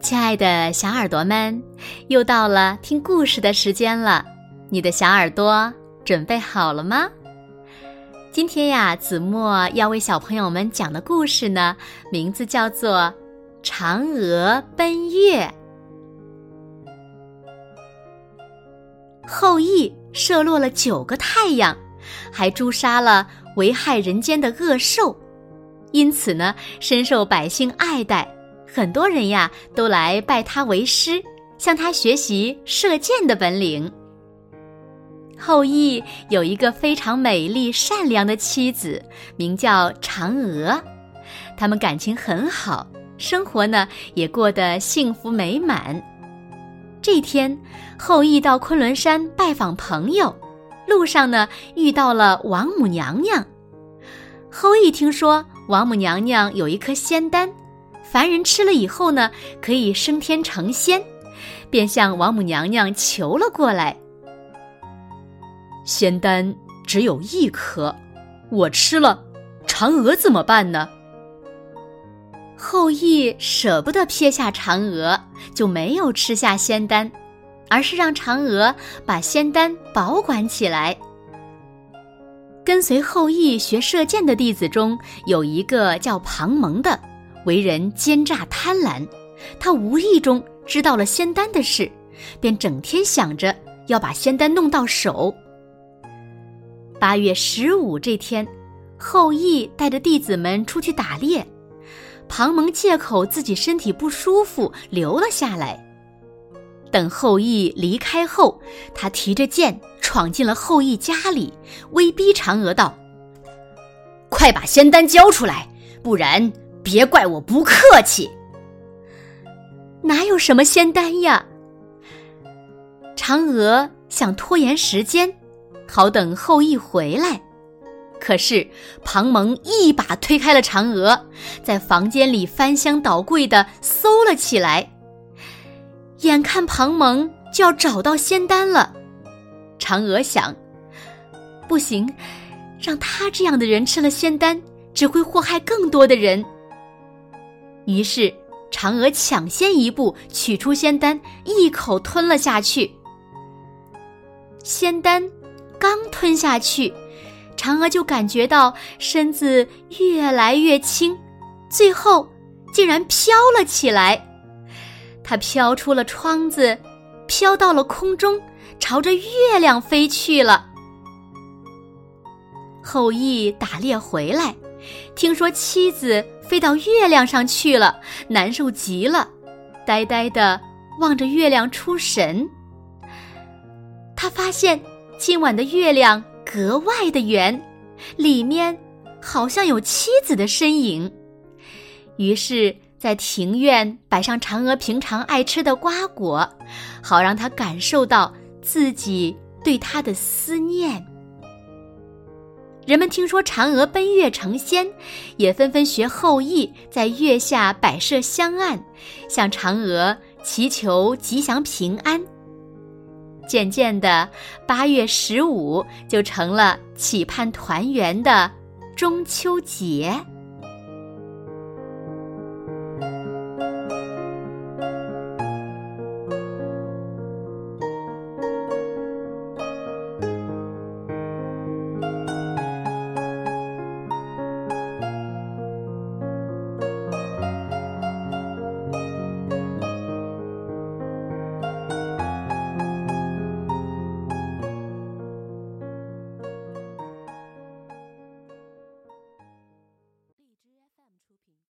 亲爱的小耳朵们，又到了听故事的时间了，你的小耳朵准备好了吗？今天呀，子墨要为小朋友们讲的故事呢，名字叫做《嫦娥奔月》。后羿射落了九个太阳，还诛杀了危害人间的恶兽，因此呢，深受百姓爱戴。很多人呀，都来拜他为师，向他学习射箭的本领。后羿有一个非常美丽善良的妻子，名叫嫦娥，他们感情很好，生活呢也过得幸福美满。这天，后羿到昆仑山拜访朋友，路上呢遇到了王母娘娘。后羿听说王母娘娘有一颗仙丹，凡人吃了以后呢可以升天成仙，便向王母娘娘求了过来。仙丹只有一颗，我吃了，嫦娥怎么办呢？后羿舍不得撇下嫦娥，就没有吃下仙丹，而是让嫦娥把仙丹保管起来。跟随后羿学射箭的弟子中有一个叫庞蒙的，为人奸诈贪婪，他无意中知道了仙丹的事，便整天想着要把仙丹弄到手。八月十五这天，后羿带着弟子们出去打猎，庞蒙借口自己身体不舒服留了下来。等后羿离开后，他提着剑闯进了后羿家里，威逼嫦娥道：“快把仙丹交出来，不然别怪我不客气。”哪有什么仙丹呀？嫦娥想拖延时间。好等后羿回来，可是庞蒙一把推开了嫦娥，在房间里翻箱倒柜的搜了起来。眼看庞蒙就要找到仙丹了，嫦娥想：不行，让他这样的人吃了仙丹，只会祸害更多的人。于是，嫦娥抢先一步取出仙丹，一口吞了下去。仙丹。刚吞下去，嫦娥就感觉到身子越来越轻，最后竟然飘了起来。它飘出了窗子，飘到了空中，朝着月亮飞去了。后羿打猎回来，听说妻子飞到月亮上去了，难受极了，呆呆的望着月亮出神。他发现。今晚的月亮格外的圆，里面好像有妻子的身影。于是，在庭院摆上嫦娥平常爱吃的瓜果，好让她感受到自己对他的思念。人们听说嫦娥奔月成仙，也纷纷学后羿在月下摆设香案，向嫦娥祈求吉祥平安。渐渐的，八月十五就成了期盼团圆的中秋节。